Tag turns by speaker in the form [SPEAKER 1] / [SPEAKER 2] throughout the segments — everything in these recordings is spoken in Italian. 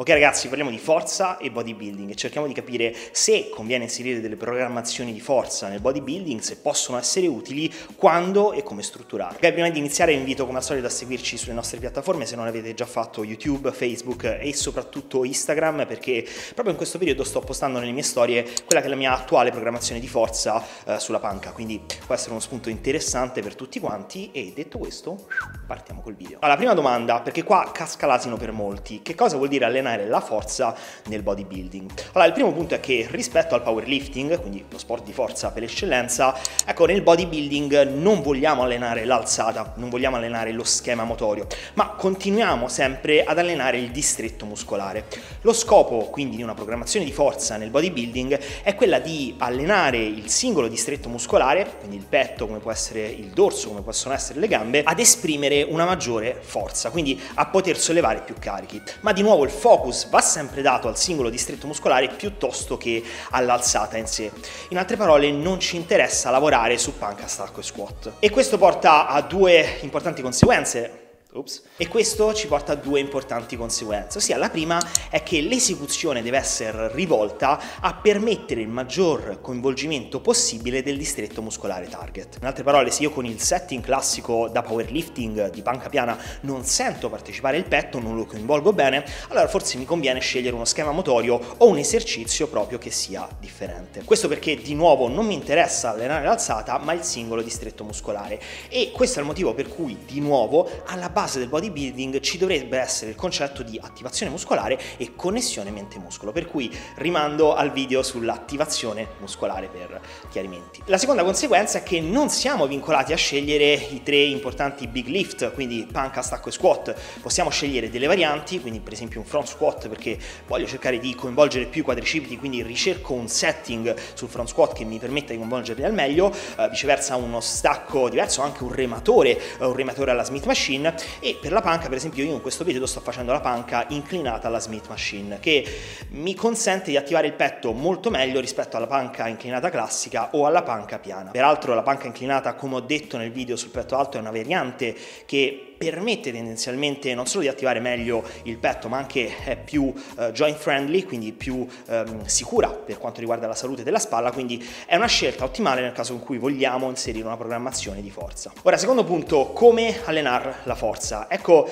[SPEAKER 1] Ok ragazzi, parliamo di forza e bodybuilding e cerchiamo di capire se conviene inserire delle programmazioni di forza nel bodybuilding, se possono essere utili, quando e come strutturarle. Ok, prima di iniziare vi invito come al solito a seguirci sulle nostre piattaforme se non avete già fatto YouTube, Facebook e soprattutto Instagram perché proprio in questo periodo sto postando nelle mie storie quella che è la mia attuale programmazione di forza eh, sulla panca, quindi può essere uno spunto interessante per tutti quanti e detto questo partiamo col video. Allora, prima domanda, perché qua casca l'asino per molti, che cosa vuol dire allenare allenare la forza nel bodybuilding. Allora, il primo punto è che rispetto al powerlifting, quindi lo sport di forza per eccellenza, ecco, nel bodybuilding non vogliamo allenare l'alzata, non vogliamo allenare lo schema motorio, ma continuiamo sempre ad allenare il distretto muscolare. Lo scopo quindi di una programmazione di forza nel bodybuilding è quella di allenare il singolo distretto muscolare, quindi il petto, come può essere il dorso, come possono essere le gambe, ad esprimere una maggiore forza, quindi a poter sollevare più carichi. Ma di nuovo il focus focus va sempre dato al singolo distretto muscolare piuttosto che all'alzata in sé. In altre parole non ci interessa lavorare su panca, stacco e squat. E questo porta a due importanti conseguenze Oops. E questo ci porta a due importanti conseguenze, ossia la prima è che l'esecuzione deve essere rivolta a permettere il maggior coinvolgimento possibile del distretto muscolare target. In altre parole, se io con il setting classico da powerlifting di panca piana non sento partecipare il petto, non lo coinvolgo bene, allora forse mi conviene scegliere uno schema motorio o un esercizio proprio che sia differente. Questo perché di nuovo non mi interessa allenare l'alzata, ma il singolo distretto muscolare e questo è il motivo per cui di nuovo alla base base del bodybuilding ci dovrebbe essere il concetto di attivazione muscolare e connessione mente-muscolo, per cui rimando al video sull'attivazione muscolare per chiarimenti. La seconda conseguenza è che non siamo vincolati a scegliere i tre importanti big lift, quindi panca, stacco e squat, possiamo scegliere delle varianti, quindi per esempio un front squat perché voglio cercare di coinvolgere più i quadricipiti, quindi ricerco un setting sul front squat che mi permetta di coinvolgerli al meglio, eh, viceversa uno stacco diverso, anche un rematore, eh, un rematore alla Smith Machine e per la panca per esempio io in questo video sto facendo la panca inclinata alla Smith Machine che mi consente di attivare il petto molto meglio rispetto alla panca inclinata classica o alla panca piana. Peraltro la panca inclinata come ho detto nel video sul petto alto è una variante che permette tendenzialmente non solo di attivare meglio il petto ma anche è più uh, joint friendly quindi più um, sicura per quanto riguarda la salute della spalla quindi è una scelta ottimale nel caso in cui vogliamo inserire una programmazione di forza ora secondo punto come allenare la forza ecco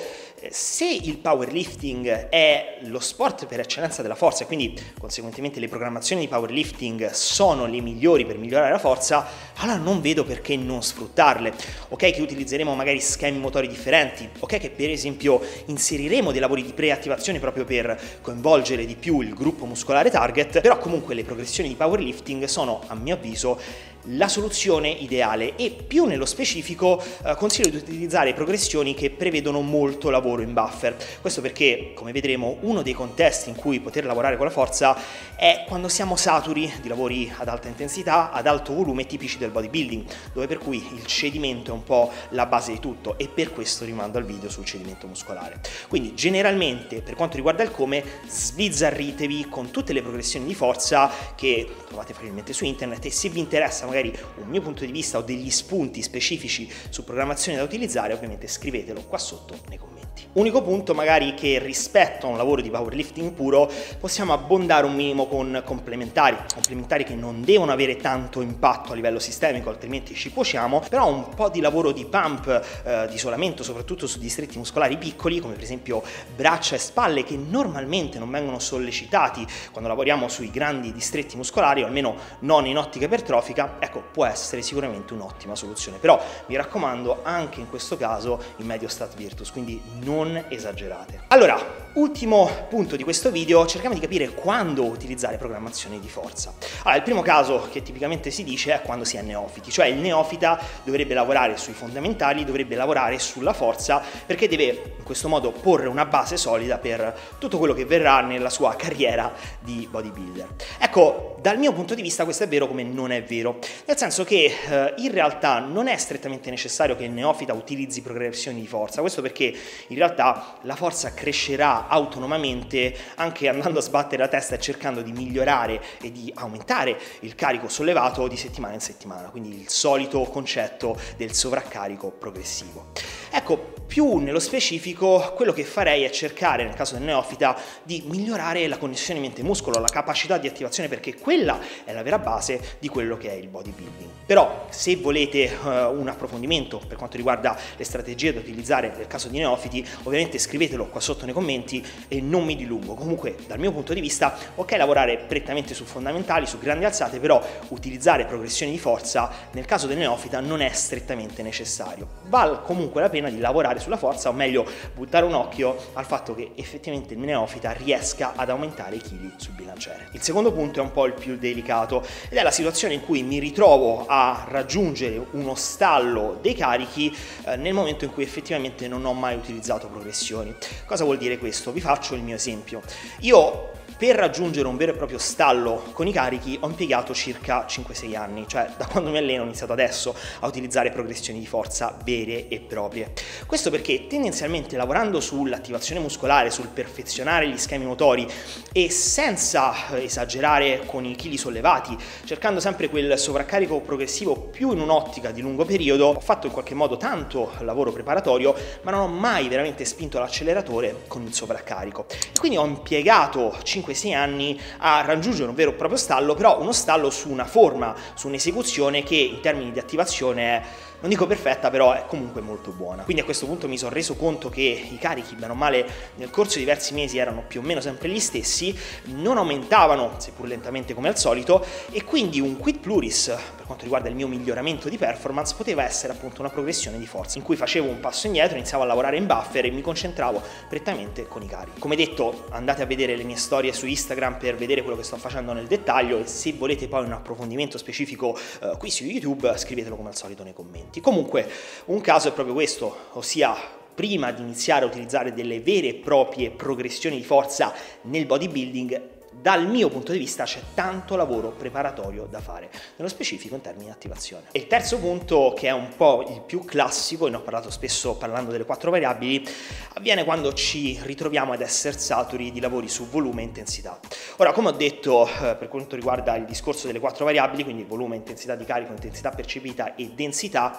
[SPEAKER 1] se il powerlifting è lo sport per eccellenza della forza e quindi conseguentemente le programmazioni di powerlifting sono le migliori per migliorare la forza, allora non vedo perché non sfruttarle. Ok che utilizzeremo magari schemi motori differenti, ok che per esempio inseriremo dei lavori di preattivazione proprio per coinvolgere di più il gruppo muscolare target, però comunque le progressioni di powerlifting sono a mio avviso la soluzione ideale e più nello specifico eh, consiglio di utilizzare progressioni che prevedono molto lavoro in buffer. Questo perché, come vedremo, uno dei contesti in cui poter lavorare con la forza è quando siamo saturi di lavori ad alta intensità, ad alto volume tipici del bodybuilding, dove per cui il cedimento è un po' la base di tutto e per questo rimando al video sul cedimento muscolare. Quindi generalmente per quanto riguarda il come, sbizzarritevi con tutte le progressioni di forza che trovate facilmente su internet e se vi interessa magari un mio punto di vista o degli spunti specifici su programmazione da utilizzare, ovviamente scrivetelo qua sotto nei commenti. Unico punto magari che rispetto a un lavoro di powerlifting puro possiamo abbondare un minimo con complementari, complementari che non devono avere tanto impatto a livello sistemico altrimenti ci cuociamo, però un po' di lavoro di pump, eh, di isolamento soprattutto su distretti muscolari piccoli come per esempio braccia e spalle che normalmente non vengono sollecitati quando lavoriamo sui grandi distretti muscolari o almeno non in ottica ipertrofica, ecco può essere sicuramente un'ottima soluzione, però mi raccomando anche in questo caso in medio stat virtus, quindi non esagerate. Allora, ultimo punto di questo video, cerchiamo di capire quando utilizzare programmazioni di forza. Allora, il primo caso che tipicamente si dice è quando si è neofiti, cioè il neofita dovrebbe lavorare sui fondamentali, dovrebbe lavorare sulla forza perché deve in questo modo porre una base solida per tutto quello che verrà nella sua carriera di bodybuilder. Ecco, dal mio punto di vista questo è vero come non è vero, nel senso che eh, in realtà non è strettamente necessario che il neofita utilizzi progressioni di forza, questo perché in realtà la forza crescerà autonomamente anche andando a sbattere la testa e cercando di migliorare e di aumentare il carico sollevato di settimana in settimana, quindi il solito concetto del sovraccarico progressivo. Ecco, Più nello specifico, quello che farei è cercare, nel caso del neofita, di migliorare la connessione mente-muscolo, la capacità di attivazione, perché quella è la vera base di quello che è il bodybuilding. Però, se volete uh, un approfondimento per quanto riguarda le strategie da utilizzare nel caso di neofiti, ovviamente scrivetelo qua sotto nei commenti e non mi dilungo. Comunque, dal mio punto di vista, ok lavorare prettamente su fondamentali, su grandi alzate, però utilizzare progressioni di forza nel caso del neofita non è strettamente necessario. Val comunque la pena di lavorare sulla forza, o meglio buttare un occhio al fatto che effettivamente il neofita riesca ad aumentare i chili sul bilanciere. Il secondo punto è un po' il più delicato ed è la situazione in cui mi ritrovo a raggiungere uno stallo dei carichi eh, nel momento in cui effettivamente non ho mai utilizzato progressioni. Cosa vuol dire questo? Vi faccio il mio esempio. Io per raggiungere un vero e proprio stallo con i carichi ho impiegato circa 5-6 anni, cioè da quando mi alleno ho iniziato adesso a utilizzare progressioni di forza vere e proprie. Questo perché tendenzialmente lavorando sull'attivazione muscolare, sul perfezionare gli schemi motori e senza esagerare con i chili sollevati, cercando sempre quel sovraccarico progressivo più in un'ottica di lungo periodo, ho fatto in qualche modo tanto lavoro preparatorio, ma non ho mai veramente spinto l'acceleratore con il sovraccarico. quindi ho impiegato 5 questi anni a raggiungere un vero e proprio stallo, però uno stallo su una forma, su un'esecuzione che in termini di attivazione è non dico perfetta, però è comunque molto buona. Quindi a questo punto mi sono reso conto che i carichi, bene o male, nel corso di diversi mesi erano più o meno sempre gli stessi, non aumentavano, seppur lentamente come al solito, e quindi un quid pluris, per quanto riguarda il mio miglioramento di performance, poteva essere appunto una progressione di forza, in cui facevo un passo indietro, iniziavo a lavorare in buffer e mi concentravo prettamente con i carichi. Come detto, andate a vedere le mie storie su Instagram per vedere quello che sto facendo nel dettaglio e se volete poi un approfondimento specifico eh, qui su YouTube, scrivetelo come al solito nei commenti. Comunque, un caso è proprio questo, ossia prima di iniziare a utilizzare delle vere e proprie progressioni di forza nel bodybuilding dal mio punto di vista c'è tanto lavoro preparatorio da fare, nello specifico in termini di attivazione. E il terzo punto, che è un po' il più classico, e ne ho parlato spesso parlando delle quattro variabili, avviene quando ci ritroviamo ad essere saturi di lavori su volume e intensità. Ora, come ho detto eh, per quanto riguarda il discorso delle quattro variabili, quindi volume, intensità di carico, intensità percepita e densità,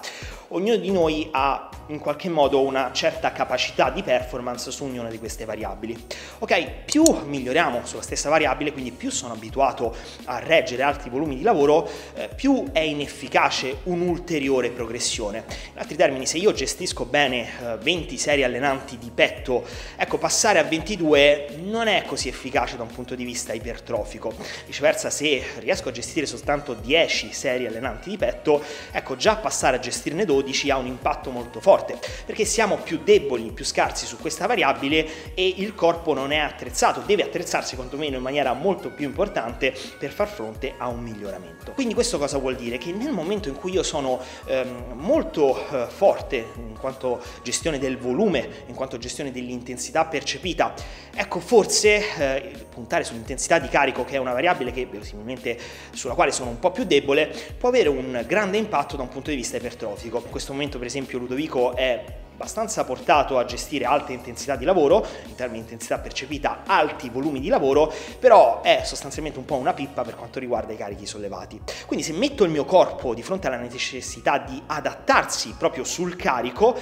[SPEAKER 1] ognuno di noi ha in qualche modo una certa capacità di performance su ognuna di queste variabili. Ok, più miglioriamo sulla stessa variabile, quindi più sono abituato a reggere altri volumi di lavoro, eh, più è inefficace un'ulteriore progressione. In altri termini, se io gestisco bene eh, 20 serie allenanti di petto, ecco, passare a 22 non è così efficace da un punto di vista ipertrofico. Viceversa, se riesco a gestire soltanto 10 serie allenanti di petto, ecco, già passare a gestirne 12 ha un impatto molto forte, perché siamo più deboli, più scarsi su questa variabile e il corpo non è attrezzato, deve attrezzarsi quantomeno in maniera molto più importante per far fronte a un miglioramento. Quindi questo cosa vuol dire? Che nel momento in cui io sono ehm, molto eh, forte in quanto gestione del volume, in quanto gestione dell'intensità percepita, ecco forse eh, puntare sull'intensità di carico che è una variabile che verosimilmente sulla quale sono un po' più debole può avere un grande impatto da un punto di vista ipertrofico. In questo momento per esempio Ludovico è abbastanza portato a gestire alte intensità di lavoro, in termini di intensità percepita alti volumi di lavoro, però è sostanzialmente un po' una pippa per quanto riguarda i carichi sollevati. Quindi se metto il mio corpo di fronte alla necessità di adattarsi proprio sul carico,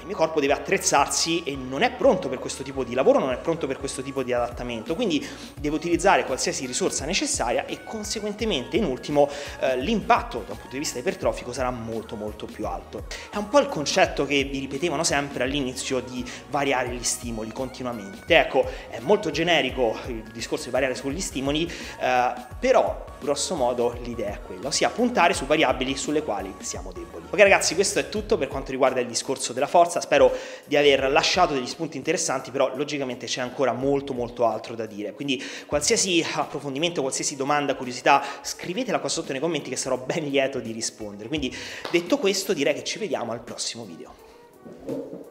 [SPEAKER 1] il mio corpo deve attrezzarsi e non è pronto per questo tipo di lavoro, non è pronto per questo tipo di adattamento, quindi deve utilizzare qualsiasi risorsa necessaria e conseguentemente in ultimo eh, l'impatto da un punto di vista ipertrofico sarà molto molto più alto. È un po' il concetto che vi ripetevano sempre all'inizio di variare gli stimoli continuamente. Ecco, è molto generico il discorso di variare sugli stimoli, eh, però grosso modo l'idea è quella, ossia puntare su variabili sulle quali siamo deboli. Ok ragazzi, questo è tutto per quanto riguarda il discorso della forza forza, spero di aver lasciato degli spunti interessanti, però logicamente c'è ancora molto molto altro da dire, quindi qualsiasi approfondimento, qualsiasi domanda, curiosità, scrivetela qua sotto nei commenti che sarò ben lieto di rispondere. Quindi detto questo direi che ci vediamo al prossimo video.